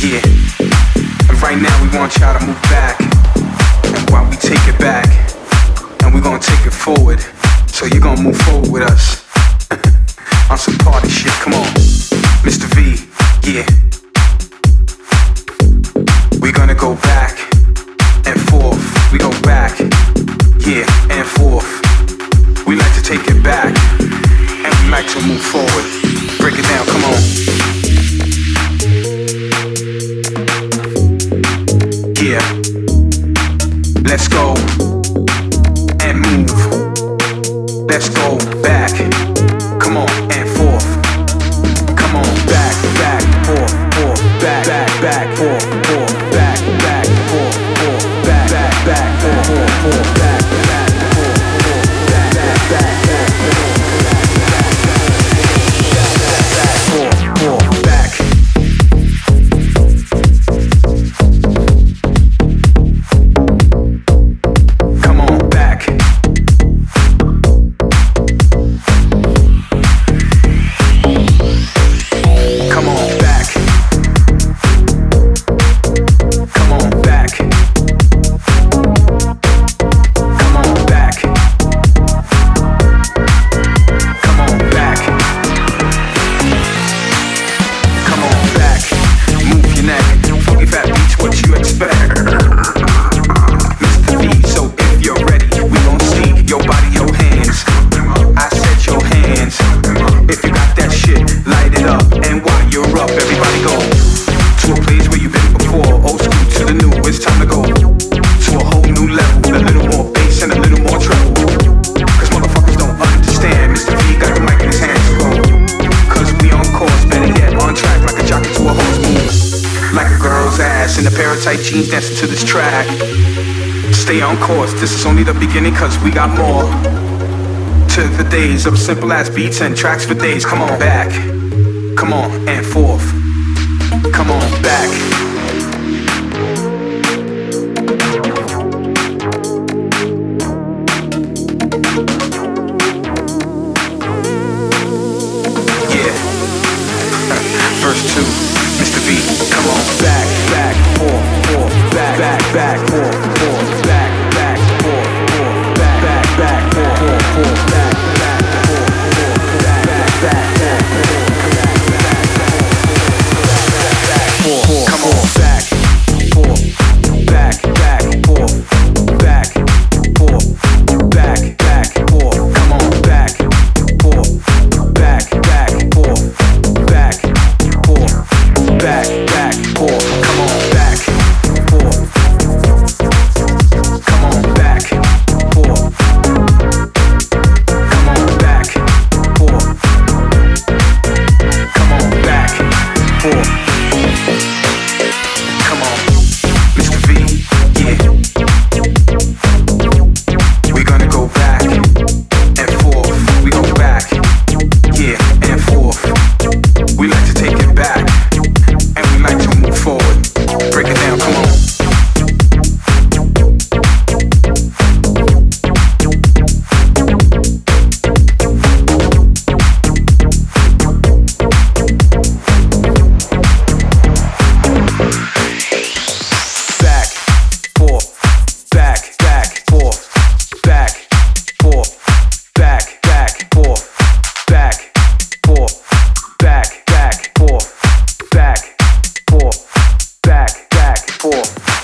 Yeah. And right now we want y'all to move back. And while we take it back, and we're gonna take it forward. So you're gonna move forward with us. on some party shit, come on. Mr. V. pair of tight jeans dancing to this track. Stay on course, this is only the beginning cause we got more. To the days of simple ass beats and tracks for days. Come on back. Come on and forth. Come on back. for.